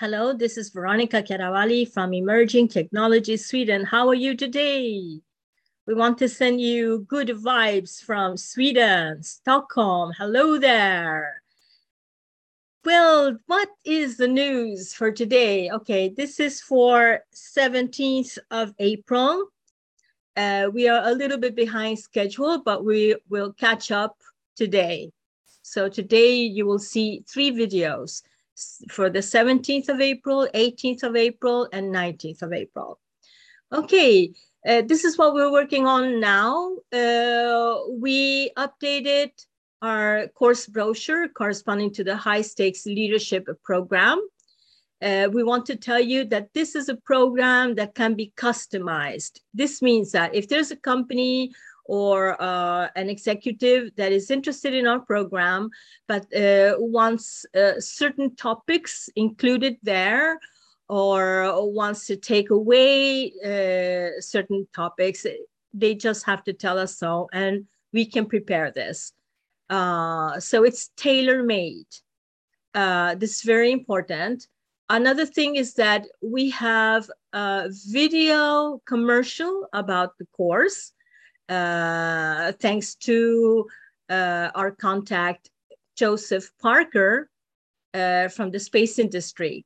Hello, this is Veronica Chiaravali from Emerging Technology Sweden. How are you today? We want to send you good vibes from Sweden, Stockholm. Hello there. Well, what is the news for today? Okay, this is for 17th of April. Uh, we are a little bit behind schedule, but we will catch up today. So today you will see three videos for the 17th of April, 18th of April, and 19th of April. Okay, uh, this is what we're working on now. Uh, we updated our course brochure corresponding to the high stakes leadership program. Uh, we want to tell you that this is a program that can be customized. This means that if there's a company or uh, an executive that is interested in our program but uh, wants uh, certain topics included there or wants to take away uh, certain topics, they just have to tell us so and we can prepare this. Uh, so it's tailor made. Uh, this is very important. Another thing is that we have a video commercial about the course uh, thanks to uh, our contact, Joseph Parker uh, from the space industry.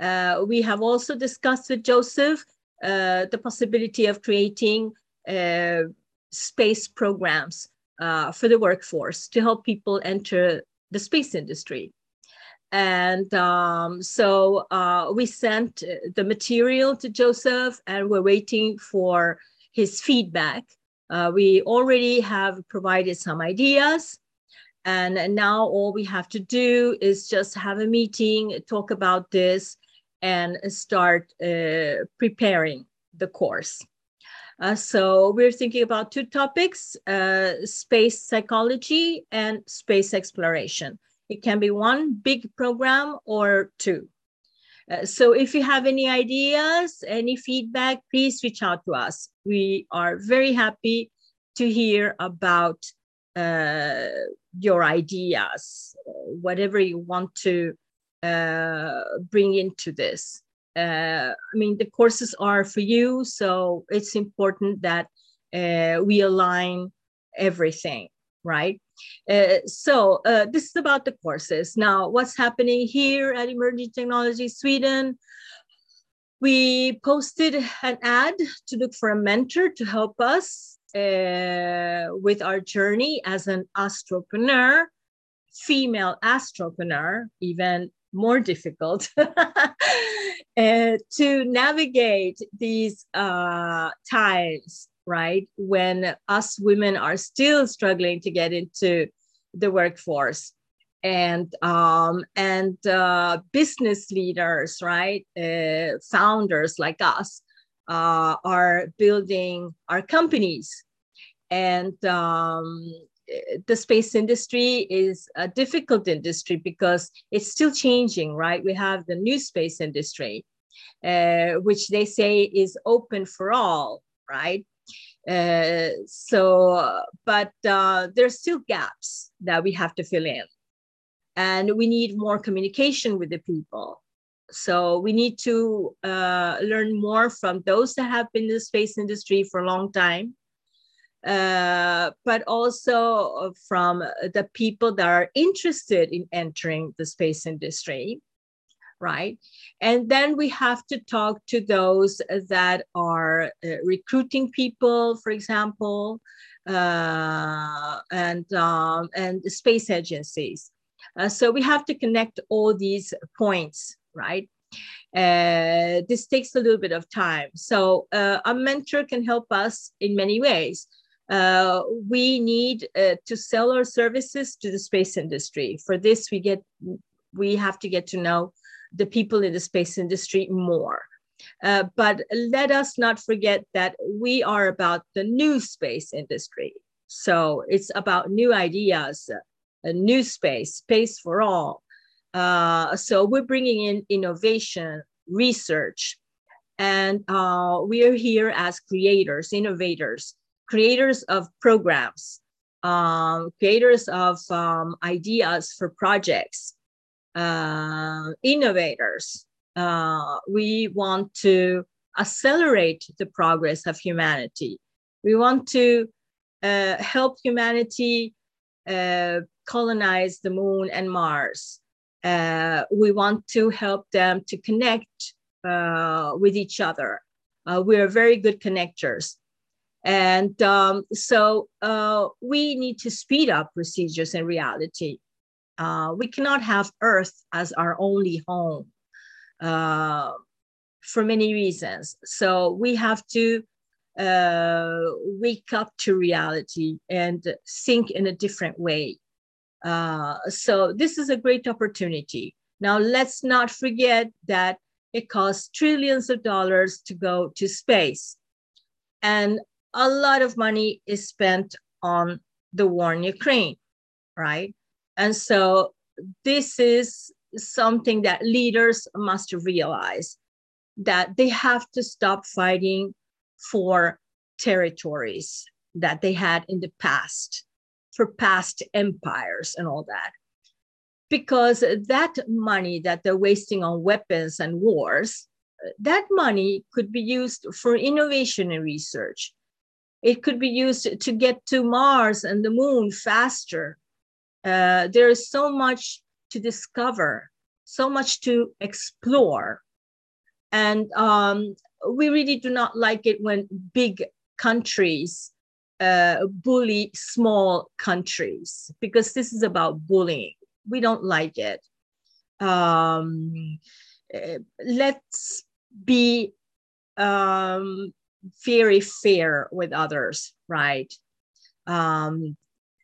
Uh, we have also discussed with Joseph uh, the possibility of creating space programs for the workforce to help people enter the space industry. And um, so we sent the material to Joseph and we're waiting for his feedback. Uh, we already have provided some ideas. And now all we have to do is just have a meeting, talk about this, and start uh, preparing the course. Uh, so we're thinking about two topics, uh, space psychology and space exploration. It can be one big program or two. Uh, so if you have any ideas, any feedback, please reach out to us. We are very happy to hear about uh, your ideas, whatever you want to uh, bring into this. Uh, I mean, the courses are for you, so it's important that uh, we align everything, right? Uh, so uh, this is about the courses. Now, what's happening here at Emerging Technology Sweden? We posted an ad to look for a mentor to help us uh, with our journey as an astropreneur, female astropreneur, even more difficult uh, to navigate these uh, times right? When us women are still struggling to get into the workforce and um, and uh, business leaders, right, uh, founders like us, uh, are building our companies, and um, the space industry is a difficult industry because it's still changing, right? We have the new space industry, uh, which they say is open for all, right? Uh, so, but uh, there's still gaps that we have to fill in. And we need more communication with the people. So we need to uh, learn more from those that have been in the space industry for a long time, uh, but also from the people that are interested in entering the space industry right? And then we have to talk to those that are uh, recruiting people, for example, uh, and um, and space agencies. Uh, so we have to connect all these points, right? Uh, this takes a little bit of time. So uh, a mentor can help us in many ways. Uh, we need uh, to sell our services to the space industry. For this, we get we have to get to know the people in the space industry more. Uh, but let us not forget that we are about the new space industry. So it's about new ideas, a new space, space for all. Uh, so we're bringing in innovation, research, and uh, we are here as creators, innovators, creators of programs, um, creators of um, ideas for projects, uh, innovators. Uh, we want to accelerate the progress of humanity. We want to uh, help humanity uh, colonize the moon and Mars. Uh, we want to help them to connect uh, with each other. Uh, we are very good connectors. And um, so uh, we need to speed up procedures in reality. Uh, we cannot have Earth as our only home uh, for many reasons. So we have to uh, wake up to reality and think in a different way. Uh, so this is a great opportunity. Now let's not forget that it costs trillions of dollars to go to space. And a lot of money is spent on the war in Ukraine, right? And so this is something that leaders must realize that they have to stop fighting for territories that they had in the past, for past empires and all that. Because that money that they're wasting on weapons and wars, that money could be used for innovation and research. It could be used to get to Mars and the moon faster. Uh, there is so much to discover, so much to explore. And um, we really do not like it when big countries uh, bully small countries because this is about bullying. We don't like it. Um, uh, let's be um, very fair with others, right? Um,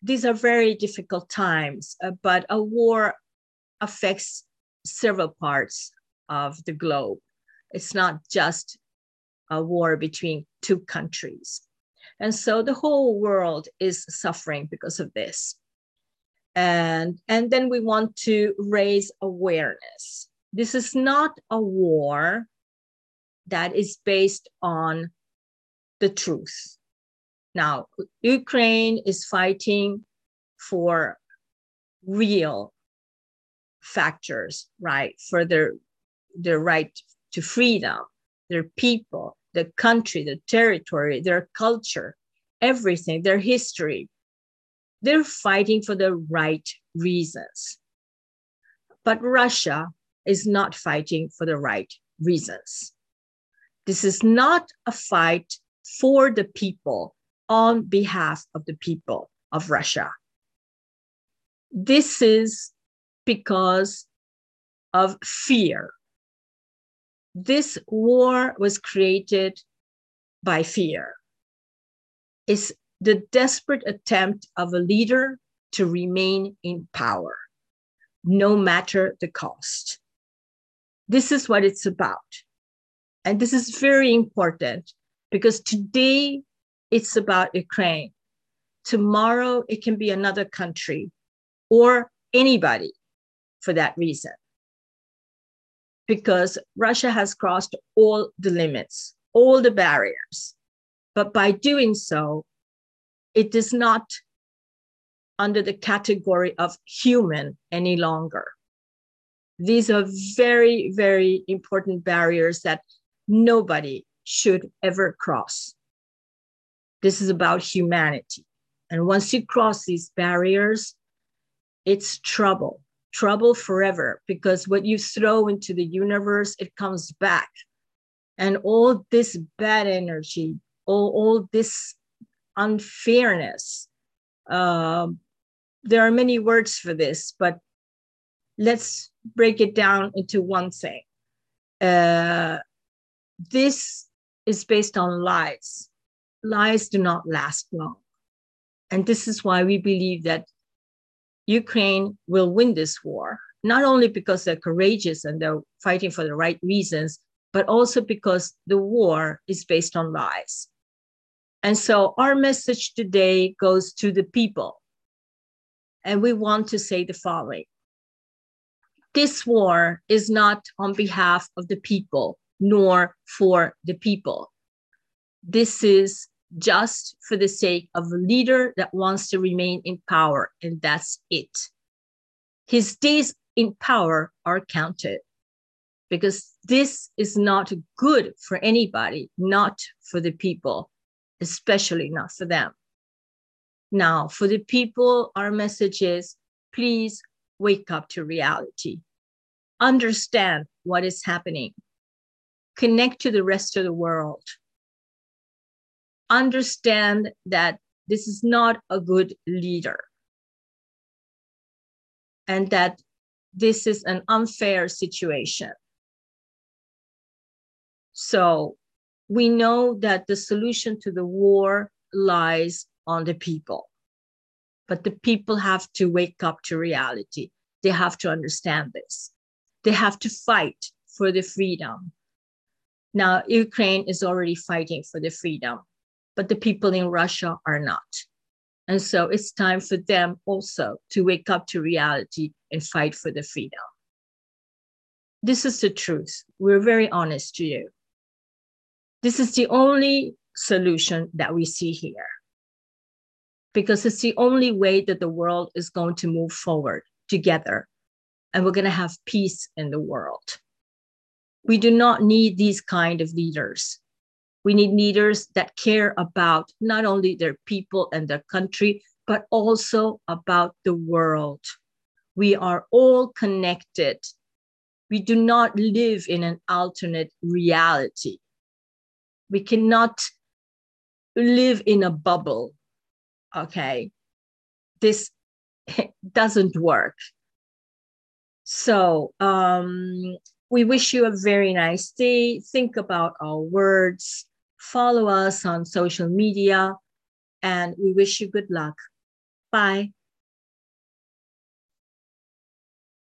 these are very difficult times, uh, but a war affects several parts of the globe. It's not just a war between two countries. And so the whole world is suffering because of this. And, and then we want to raise awareness. This is not a war that is based on the truth. Now, Ukraine is fighting for real factors, right? For their, their right to freedom, their people, the country, the territory, their culture, everything, their history. They're fighting for the right reasons. But Russia is not fighting for the right reasons. This is not a fight for the people on behalf of the people of Russia. This is because of fear. This war was created by fear. It's the desperate attempt of a leader to remain in power, no matter the cost. This is what it's about. And this is very important because today it's about Ukraine. Tomorrow it can be another country or anybody for that reason. Because Russia has crossed all the limits, all the barriers. But by doing so, it is not under the category of human any longer. These are very, very important barriers that nobody should ever cross. This is about humanity. And once you cross these barriers, it's trouble, trouble forever, because what you throw into the universe, it comes back. And all this bad energy, all, all this unfairness, um, there are many words for this, but let's break it down into one thing. Uh, this is based on lies. Lies do not last long. And this is why we believe that Ukraine will win this war, not only because they're courageous and they're fighting for the right reasons, but also because the war is based on lies. And so our message today goes to the people. And we want to say the following This war is not on behalf of the people, nor for the people. This is just for the sake of a leader that wants to remain in power, and that's it. His days in power are counted because this is not good for anybody, not for the people, especially not for them. Now, for the people, our message is please wake up to reality, understand what is happening, connect to the rest of the world, understand that this is not a good leader and that this is an unfair situation. So we know that the solution to the war lies on the people. But the people have to wake up to reality. They have to understand this. They have to fight for the freedom. Now, Ukraine is already fighting for the freedom, but the people in Russia are not. And so it's time for them also to wake up to reality and fight for the freedom. This is the truth. We're very honest to you. This is the only solution that we see here because it's the only way that the world is going to move forward together and we're going to have peace in the world. We do not need these kind of leaders we need leaders that care about not only their people and their country, but also about the world. We are all connected. We do not live in an alternate reality. We cannot live in a bubble. Okay. This doesn't work. So, um, we wish you a very nice day. Think about our words follow us on social media, and we wish you good luck. Bye.